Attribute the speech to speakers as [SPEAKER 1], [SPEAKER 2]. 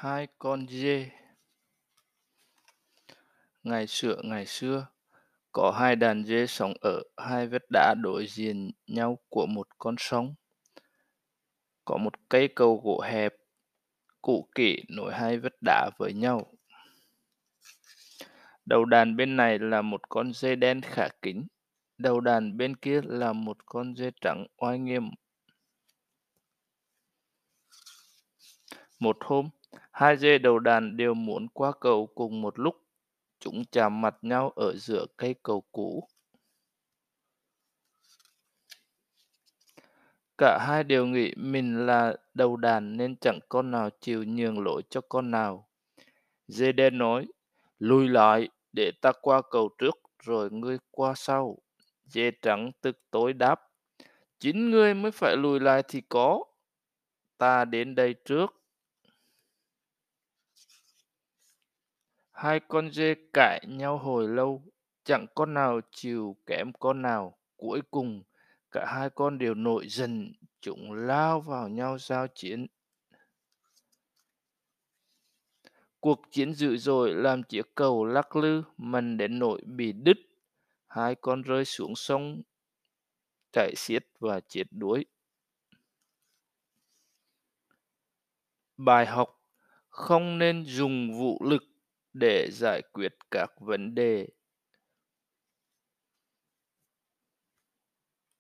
[SPEAKER 1] Hai con dê Ngày xưa ngày xưa, có hai đàn dê sống ở hai vách đá đối diện nhau của một con sông. Có một cây cầu gỗ hẹp, cũ kỹ nối hai vách đá với nhau. Đầu đàn bên này là một con dê đen khả kính, đầu đàn bên kia là một con dê trắng oai nghiêm. Một hôm, hai dê đầu đàn đều muốn qua cầu cùng một lúc. Chúng chạm mặt nhau ở giữa cây cầu cũ. Cả hai đều nghĩ mình là đầu đàn nên chẳng con nào chịu nhường lỗi cho con nào. Dê đen nói, lùi lại để ta qua cầu trước rồi ngươi qua sau. Dê trắng tức tối đáp, chính ngươi mới phải lùi lại thì có. Ta đến đây trước. Hai con dê cãi nhau hồi lâu, chẳng con nào chịu kém con nào. Cuối cùng, cả hai con đều nổi giận, chúng lao vào nhau giao chiến. Cuộc chiến dữ dội làm chiếc cầu lắc lư, mình đến nỗi bị đứt. Hai con rơi xuống sông, chảy xiết và chết đuối. Bài học không nên dùng vũ lực để giải quyết các vấn đề